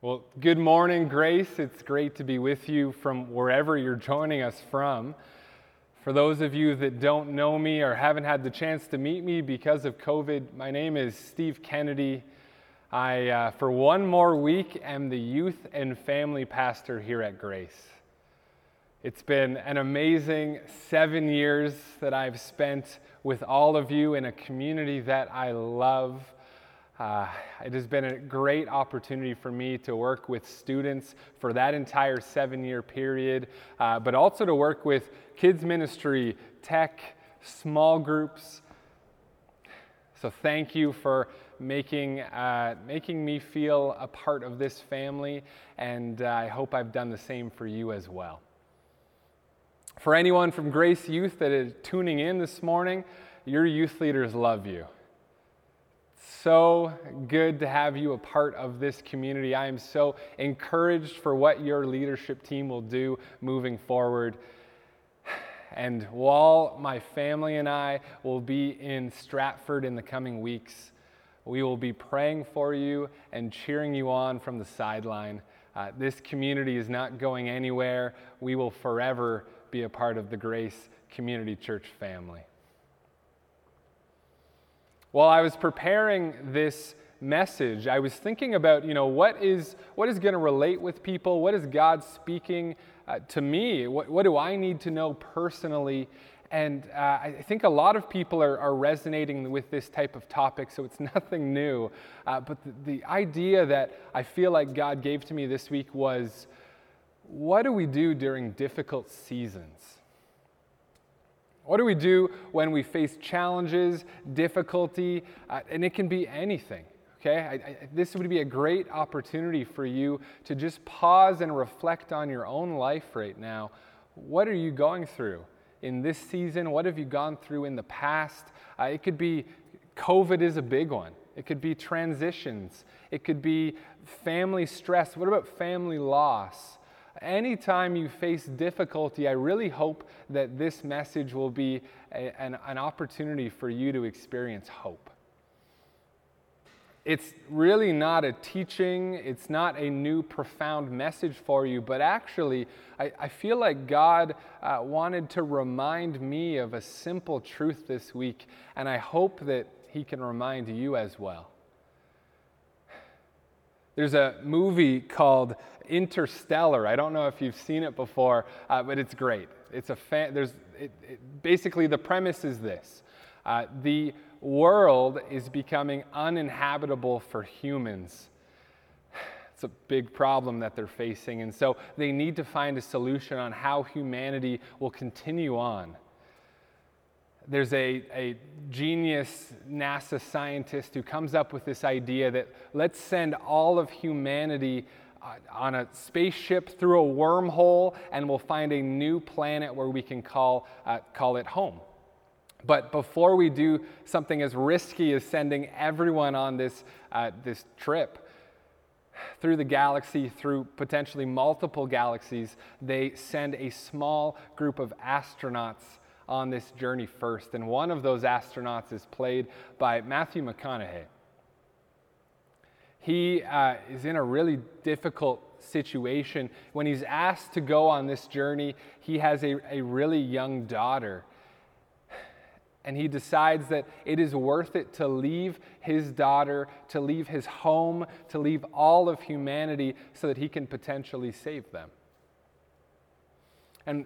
Well, good morning, Grace. It's great to be with you from wherever you're joining us from. For those of you that don't know me or haven't had the chance to meet me because of COVID, my name is Steve Kennedy. I, uh, for one more week, am the youth and family pastor here at Grace. It's been an amazing seven years that I've spent with all of you in a community that I love uh, it has been a great opportunity for me to work with students for that entire seven year period, uh, but also to work with kids' ministry, tech, small groups. So, thank you for making, uh, making me feel a part of this family, and uh, I hope I've done the same for you as well. For anyone from Grace Youth that is tuning in this morning, your youth leaders love you so good to have you a part of this community. I am so encouraged for what your leadership team will do moving forward. And while my family and I will be in Stratford in the coming weeks, we will be praying for you and cheering you on from the sideline. Uh, this community is not going anywhere. We will forever be a part of the Grace Community Church family. While I was preparing this message, I was thinking about, you know, what is, what is going to relate with people? What is God speaking uh, to me? What, what do I need to know personally? And uh, I think a lot of people are, are, resonating with this type of topic, so it's nothing new. Uh, but the, the idea that I feel like God gave to me this week was what do we do during difficult seasons? What do we do when we face challenges, difficulty, uh, and it can be anything? Okay, I, I, this would be a great opportunity for you to just pause and reflect on your own life right now. What are you going through in this season? What have you gone through in the past? Uh, it could be COVID is a big one. It could be transitions. It could be family stress. What about family loss? Anytime you face difficulty, I really hope that this message will be a, an, an opportunity for you to experience hope. It's really not a teaching, it's not a new profound message for you, but actually, I, I feel like God uh, wanted to remind me of a simple truth this week, and I hope that He can remind you as well. There's a movie called Interstellar. I don't know if you've seen it before, uh, but it's great. It's a fan, there's, it, it, basically, the premise is this uh, the world is becoming uninhabitable for humans. It's a big problem that they're facing, and so they need to find a solution on how humanity will continue on there's a, a genius NASA scientist who comes up with this idea that let's send all of humanity on a spaceship through a wormhole and we'll find a new planet where we can call, uh, call it home. But before we do something as risky as sending everyone on this, uh, this trip, through the galaxy, through potentially multiple galaxies, they send a small group of astronauts on this journey first. And one of those astronauts is played by Matthew McConaughey. He uh, is in a really difficult situation. When he's asked to go on this journey, he has a, a really young daughter. And he decides that it is worth it to leave his daughter, to leave his home, to leave all of humanity so that he can potentially save them. And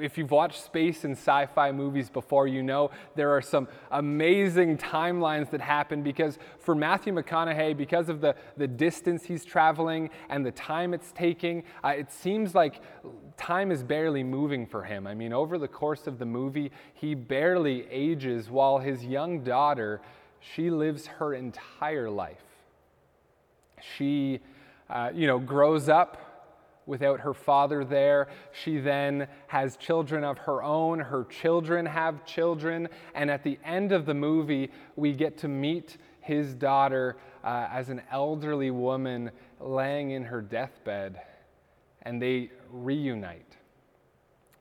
if you've watched space and sci fi movies before, you know there are some amazing timelines that happen because for Matthew McConaughey, because of the, the distance he's traveling and the time it's taking, uh, it seems like time is barely moving for him. I mean, over the course of the movie, he barely ages while his young daughter, she lives her entire life. She, uh, you know, grows up without her father there. She then has children of her own. Her children have children. And at the end of the movie, we get to meet his daughter uh, as an elderly woman laying in her deathbed, and they reunite.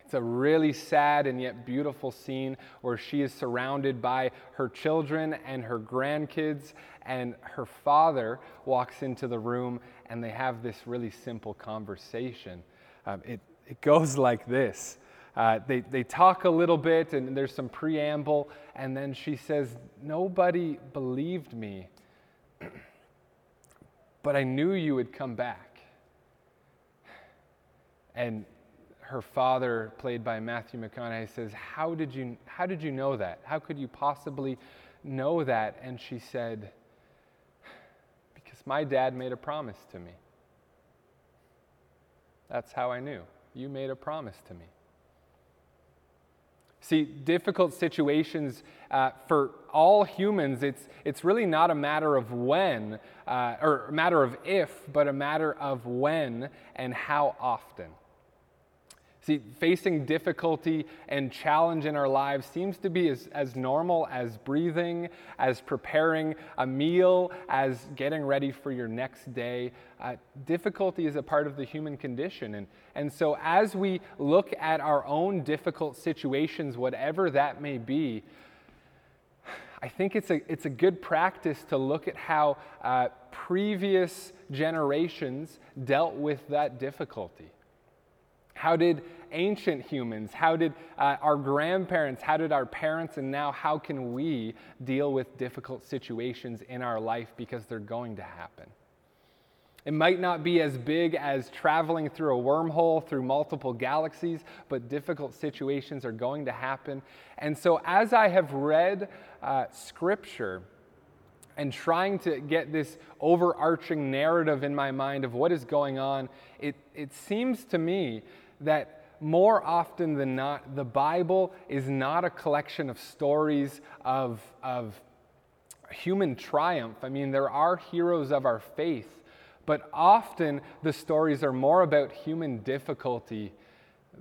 It's a really sad and yet beautiful scene where she is surrounded by her children and her grandkids, and her father walks into the room and they have this really simple conversation. Um, it, it goes like this. Uh, they, they talk a little bit, and there's some preamble, and then she says, Nobody believed me, but I knew you would come back. And her father, played by Matthew McConaughey, says, how did, you, how did you know that? How could you possibly know that? And she said, my dad made a promise to me. That's how I knew. You made a promise to me. See, difficult situations uh, for all humans, it's, it's really not a matter of when, uh, or a matter of if, but a matter of when and how often. See, facing difficulty and challenge in our lives seems to be as, as normal as breathing, as preparing a meal, as getting ready for your next day. Uh, difficulty is a part of the human condition. And, and so, as we look at our own difficult situations, whatever that may be, I think it's a, it's a good practice to look at how uh, previous generations dealt with that difficulty. How did ancient humans, how did uh, our grandparents, how did our parents, and now how can we deal with difficult situations in our life because they're going to happen? It might not be as big as traveling through a wormhole through multiple galaxies, but difficult situations are going to happen. And so, as I have read uh, Scripture, and trying to get this overarching narrative in my mind of what is going on, it, it seems to me that more often than not, the Bible is not a collection of stories of, of human triumph. I mean, there are heroes of our faith, but often the stories are more about human difficulty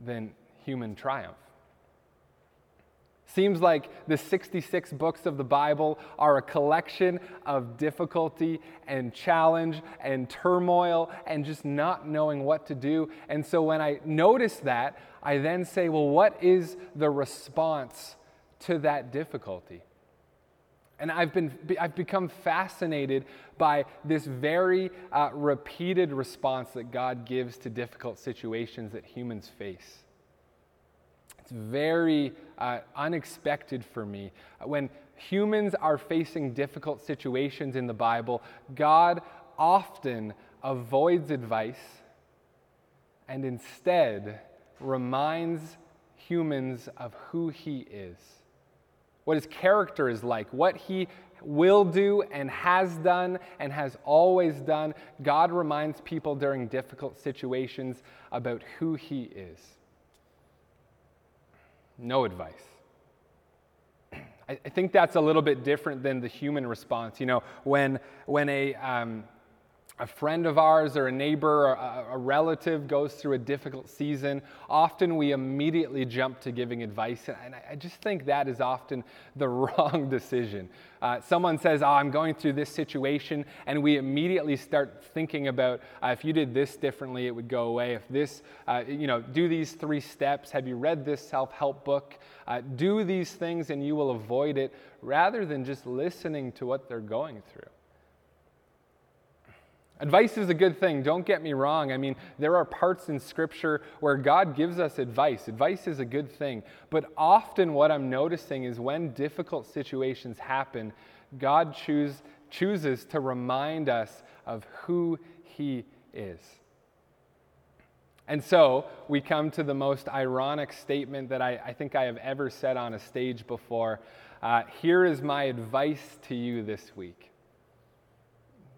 than human triumph. Seems like the 66 books of the Bible are a collection of difficulty and challenge and turmoil and just not knowing what to do. And so when I notice that, I then say, well, what is the response to that difficulty? And I've, been, I've become fascinated by this very uh, repeated response that God gives to difficult situations that humans face. It's very uh, unexpected for me. When humans are facing difficult situations in the Bible, God often avoids advice and instead reminds humans of who He is, what His character is like, what He will do and has done and has always done. God reminds people during difficult situations about who He is no advice. I, think that's a little bit different than the human response. You know, when, when a, um, a friend of ours or a neighbor or a, relative goes through a difficult season, often we immediately jump to giving advice. And I, I just think that is often the wrong decision. Uh, someone says, Oh, I'm going through this situation, and we immediately start thinking about uh, if you did this differently, it would go away. If this, uh, you know, do these three steps. Have you read this self help book? Uh, do these things, and you will avoid it, rather than just listening to what they're going through. Advice is a good thing, don't get me wrong. I mean, there are parts in Scripture where God gives us advice. Advice is a good thing. But often, what I'm noticing is when difficult situations happen, God choose, chooses to remind us of who He is. And so we come to the most ironic statement that I, I think I have ever said on a stage before. Uh, here is my advice to you this week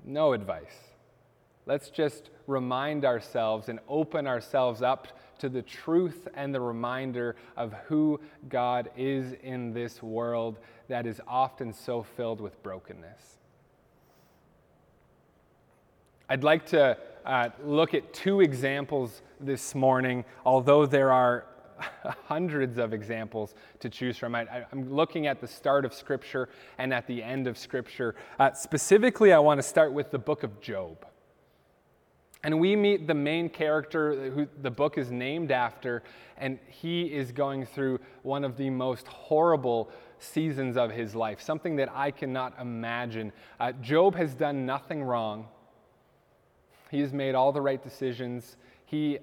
no advice. Let's just remind ourselves and open ourselves up to the truth and the reminder of who God is in this world that is often so filled with brokenness. I'd like to uh, look at two examples this morning, although there are hundreds of examples to choose from. I, am looking at the start of Scripture and at the end of Scripture. Uh, specifically, I want to start with the book of Job. And we meet the main character who the book is named after, and he is going through one of the most horrible seasons of his life, something that I cannot imagine. Uh, Job has done nothing wrong. He has made all the right decisions. He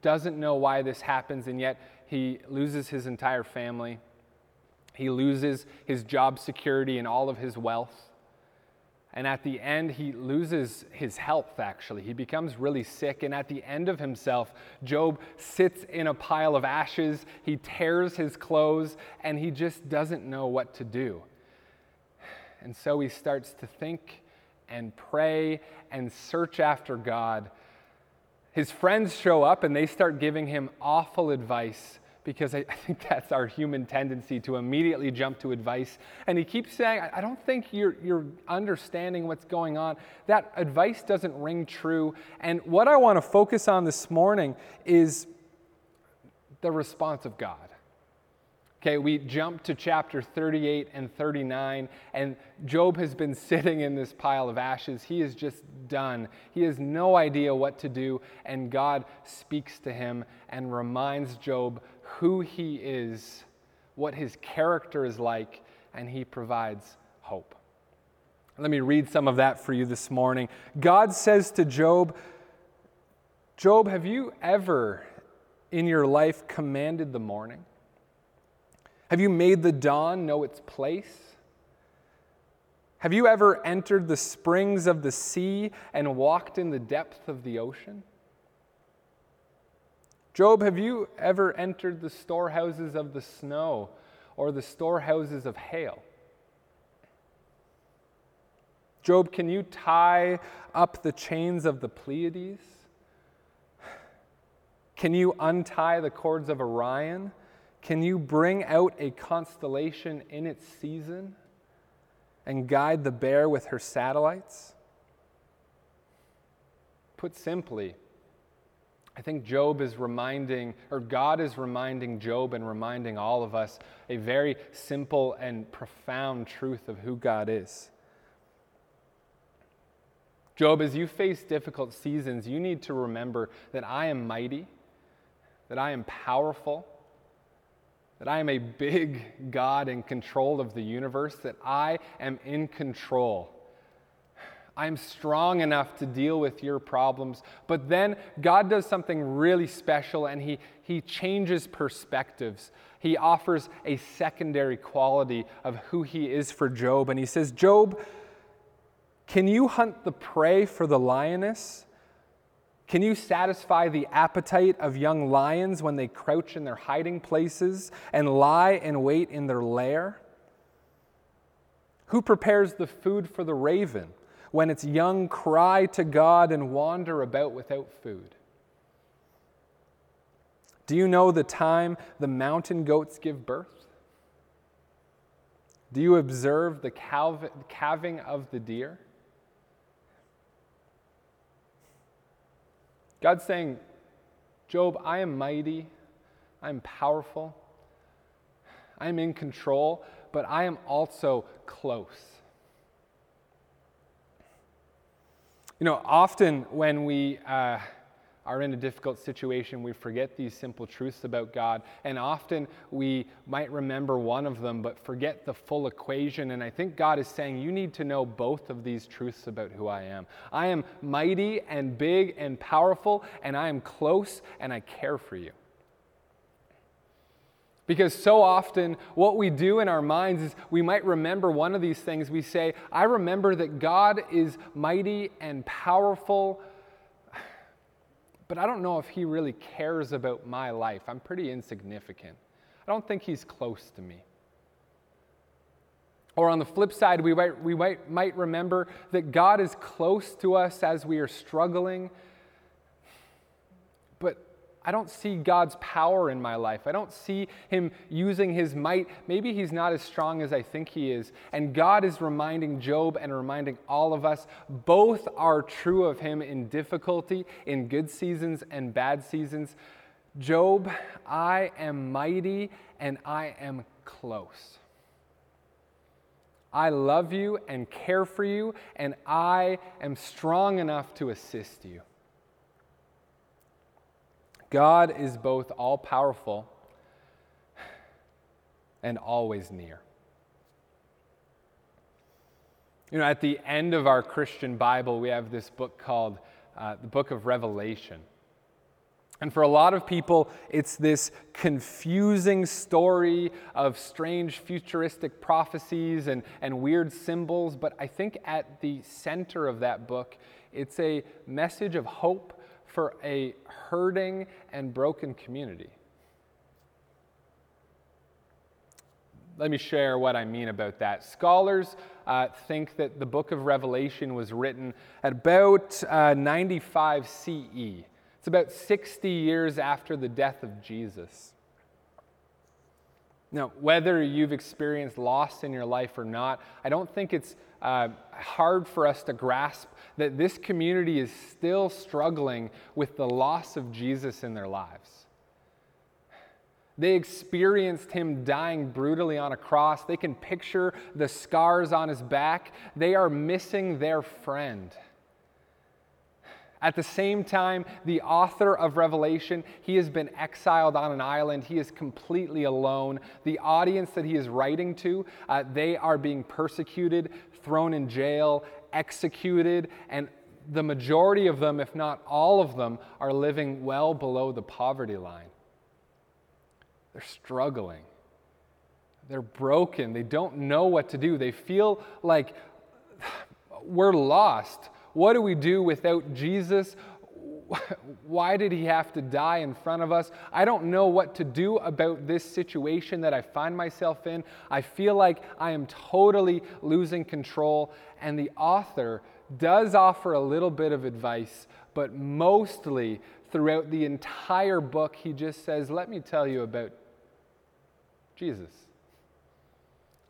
doesn't know why this happens, and yet he loses his entire family. He loses his job security and all of his wealth. And at the end, he loses his health, actually. He becomes really sick. And at the end of himself, Job sits in a pile of ashes. He tears his clothes, and he just doesn't know what to do. And so he starts to think and pray and search after God. His friends show up and they start giving him awful advice because I, I, think that's our human tendency to immediately jump to advice. And he keeps saying, I, I don't think you're, you're understanding what's going on. That advice doesn't ring true. And what I want to focus on this morning is the response of God. Okay, we jump to chapter 38 and 39, and Job has been sitting in this pile of ashes. He is just done. He has no idea what to do, and God speaks to him and reminds Job who he is, what his character is like, and he provides hope. Let me read some of that for you this morning. God says to Job, Job, have you ever in your life commanded the morning? Have you made the dawn know its place? Have you ever entered the springs of the sea and walked in the depth of the ocean? Job, have you ever entered the storehouses of the snow or the storehouses of hail? Job, can you tie up the chains of the Pleiades? Can you untie the cords of Orion? Can you bring out a constellation in its season and guide the bear with her satellites? Put simply, I think Job is reminding, or God is reminding Job and reminding all of us a very simple and profound truth of who God is. Job, as you face difficult seasons, you need to remember that I am mighty, that I am powerful, that I am a big God in control of the universe, that I am in control I'm strong enough to deal with your problems. But then God does something really special and he, he changes perspectives. He offers a secondary quality of who he is for Job. And he says, Job, can you hunt the prey for the lioness? Can you satisfy the appetite of young lions when they crouch in their hiding places and lie in wait in their lair? Who prepares the food for the raven? When its young cry to God and wander about without food? Do you know the time the mountain goats give birth? Do you observe the calving of the deer? God's saying, Job, I am mighty, I am powerful, I am in control, but I am also close. You know, often when we uh, are in a difficult situation, we forget these simple truths about God. And often we might remember one of them, but forget the full equation. And I think God is saying, you need to know both of these truths about who I am. I am mighty and big and powerful, and I am close and I care for you. Because so often, what we do in our minds is we might remember one of these things. We say, I remember that God is mighty and powerful, but I don't know if He really cares about my life. I'm pretty insignificant. I don't think He's close to me. Or on the flip side, we might, we might, might remember that God is close to us as we are struggling, I don't see God's power in my life. I don't see Him using His might. Maybe He's not as strong as I think He is. And God is reminding Job and reminding all of us both are true of Him in difficulty, in good seasons and bad seasons. Job, I am mighty and I am close. I love you and care for you, and I am strong enough to assist you. God is both all powerful and always near. You know, at the end of our Christian Bible, we have this book called uh, the Book of Revelation. And for a lot of people, it's this confusing story of strange futuristic prophecies and, and weird symbols. But I think at the center of that book, it's a message of hope for a hurting and broken community. Let me share what I mean about that. Scholars uh, think that the book of Revelation was written at about uh, 95 CE. It's about 60 years after the death of Jesus. Now, whether you've experienced loss in your life or not, I don't think it's uh, hard for us to grasp that this community is still struggling with the loss of Jesus in their lives. They experienced him dying brutally on a cross. They can picture the scars on his back. They are missing their friend. At the same time, the author of Revelation, he has been exiled on an island. He is completely alone. The audience that he is writing to, uh, they are being persecuted, thrown in jail, executed, and the majority of them, if not all of them, are living well below the poverty line. They're struggling. They're broken. They don't know what to do. They feel like we're lost. What do we do without Jesus? Why did he have to die in front of us? I don't know what to do about this situation that I find myself in. I feel like I am totally losing control. And the author does offer a little bit of advice, but mostly throughout the entire book, he just says, Let me tell you about Jesus.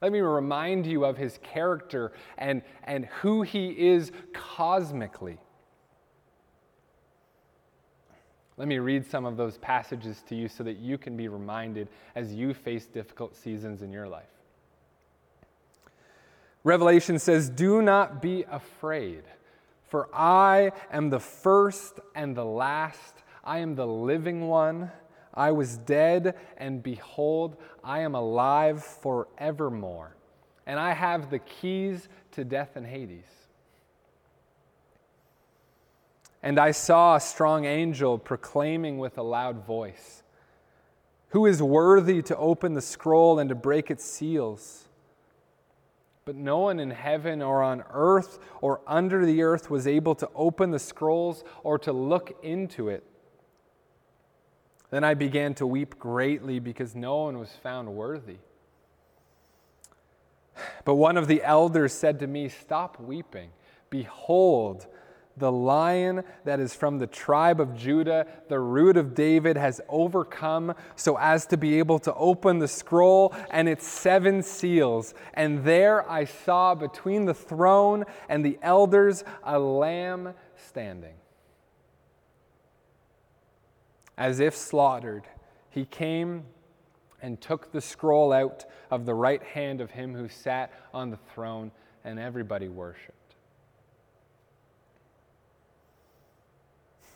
Let me remind you of his character and, and who he is cosmically. Let me read some of those passages to you so that you can be reminded as you face difficult seasons in your life. Revelation says, Do not be afraid, for I am the first and the last. I am the living one. I was dead, and behold, I am alive forevermore. And I have the keys to death and Hades. And I saw a strong angel proclaiming with a loud voice, Who is worthy to open the scroll and to break its seals? But no one in heaven or on earth or under the earth was able to open the scrolls or to look into it. Then I began to weep greatly because no one was found worthy. But one of the elders said to me, Stop weeping. Behold, the lion that is from the tribe of Judah, the root of David, has overcome so as to be able to open the scroll and its seven seals. And there I saw between the throne and the elders a lamb standing as if slaughtered, he came and took the scroll out of the right hand of him who sat on the throne, and everybody worshiped.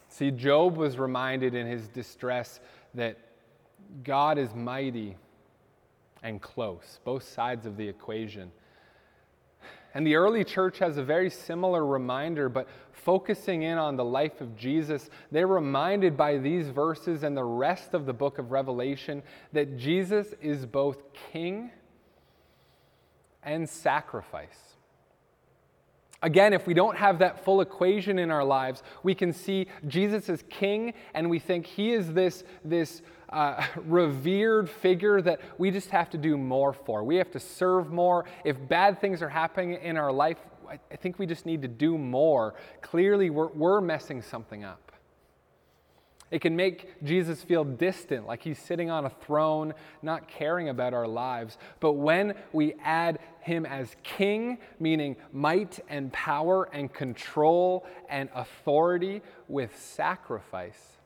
See, Job was reminded in his distress that God is mighty and close, both sides of the equation. And the early church has a very similar reminder, but focusing in on the life of Jesus, they're reminded by these verses and the rest of the book of Revelation that Jesus is both king and sacrifice. Again, if we don't have that full equation in our lives, we can see Jesus as king and we think he is this, this uh, revered figure that we just have to do more for. We have to serve more. If bad things are happening in our life, I think we just need to do more. Clearly, we're, we're messing something up. It can make Jesus feel distant, like he's sitting on a throne, not caring about our lives. But when we add him as king, meaning might and power and control and authority with sacrifice,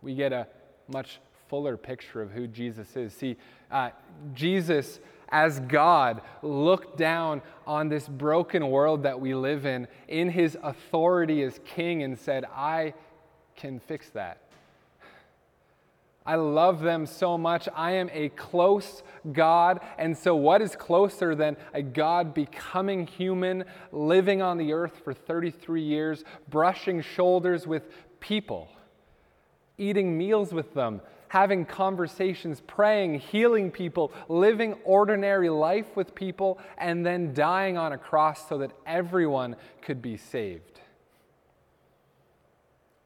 we get a much fuller picture of who Jesus is. See, uh, Jesus as God, looked down on this broken world that we live in in his authority as king and said, I can fix that. I love them so much. I am a close God. And so, what is closer than a God becoming human, living on the earth for 33 years, brushing shoulders with people, eating meals with them, having conversations, praying, healing people, living ordinary life with people, and then dying on a cross so that everyone could be saved?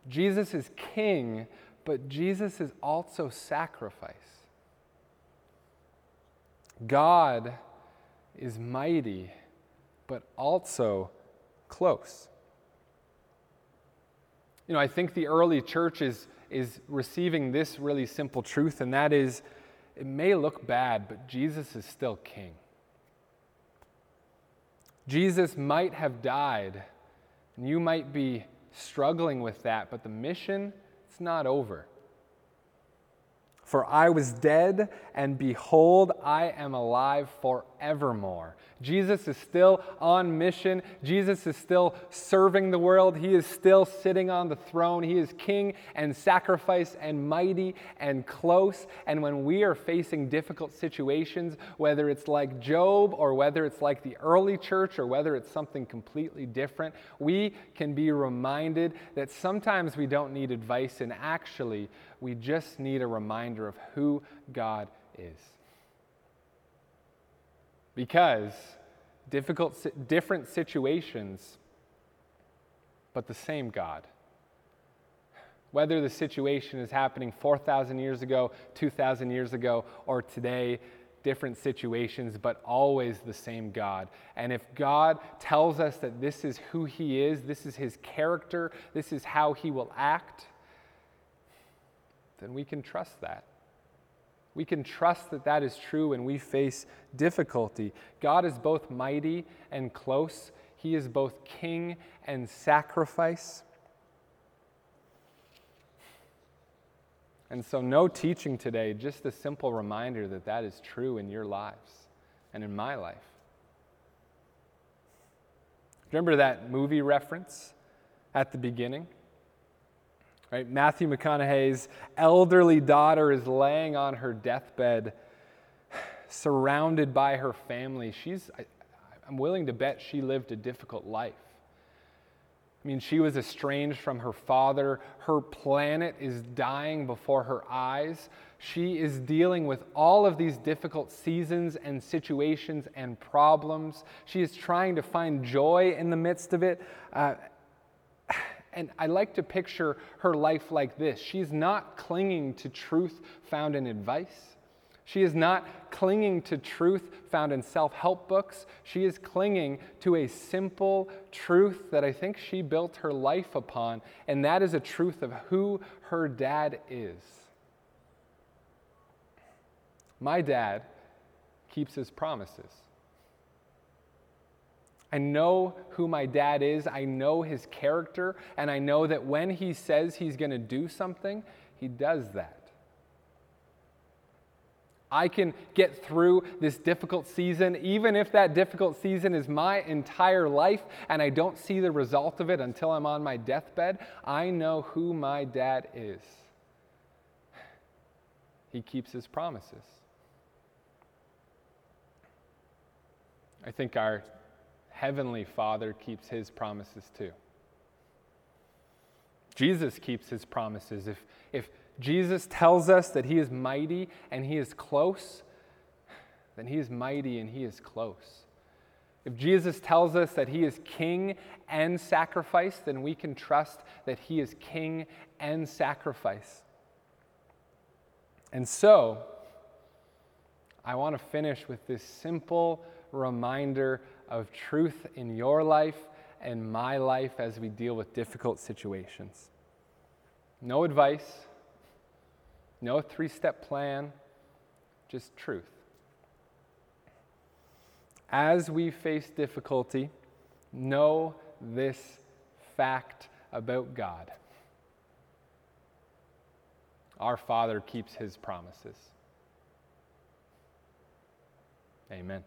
Jesus is king but Jesus is also sacrifice. God is mighty, but also close. You know, I think the early church is, is receiving this really simple truth, and that is it may look bad, but Jesus is still king. Jesus might have died, and you might be struggling with that, but the mission not over. For I was dead, and behold, I am alive forevermore. Jesus is still on mission. Jesus is still serving the world. He is still sitting on the throne. He is king and sacrifice and mighty and close. And when we are facing difficult situations, whether it's like Job or whether it's like the early church or whether it's something completely different, we can be reminded that sometimes we don't need advice and actually we just need a reminder of who God is. Because difficult, different situations, but the same God. Whether the situation is happening 4,000 years ago, 2,000 years ago, or today, different situations, but always the same God. And if God tells us that this is who He is, this is His character, this is how He will act, then we can trust that. We can trust that that is true when we face difficulty. God is both mighty and close, He is both king and sacrifice. And so, no teaching today, just a simple reminder that that is true in your lives and in my life. Remember that movie reference at the beginning? Right? Matthew McConaughey's elderly daughter is laying on her deathbed, surrounded by her family. She's, I, I'm willing to bet she lived a difficult life. I mean, she was estranged from her father. Her planet is dying before her eyes. She is dealing with all of these difficult seasons and situations and problems. She is trying to find joy in the midst of it. Uh, and I like to picture her life like this she's not clinging to truth found in advice. She is not clinging to truth found in self help books. She is clinging to a simple truth that I think she built her life upon, and that is a truth of who her dad is. My dad keeps his promises. I know who my dad is, I know his character, and I know that when he says he's going to do something, he does that. I can get through this difficult season, even if that difficult season is my entire life and I don't see the result of it until I'm on my deathbed. I know who my dad is. He keeps his promises. I think our Heavenly Father keeps his promises too. Jesus keeps his promises. If, if Jesus tells us that he is mighty and he is close, then he is mighty and he is close. If Jesus tells us that he is king and sacrifice, then we can trust that he is king and sacrifice. And so, I want to finish with this simple reminder of truth in your life and my life as we deal with difficult situations. No advice, no three step plan, just truth. As we face difficulty, know this fact about God. Our Father keeps his promises. Amen.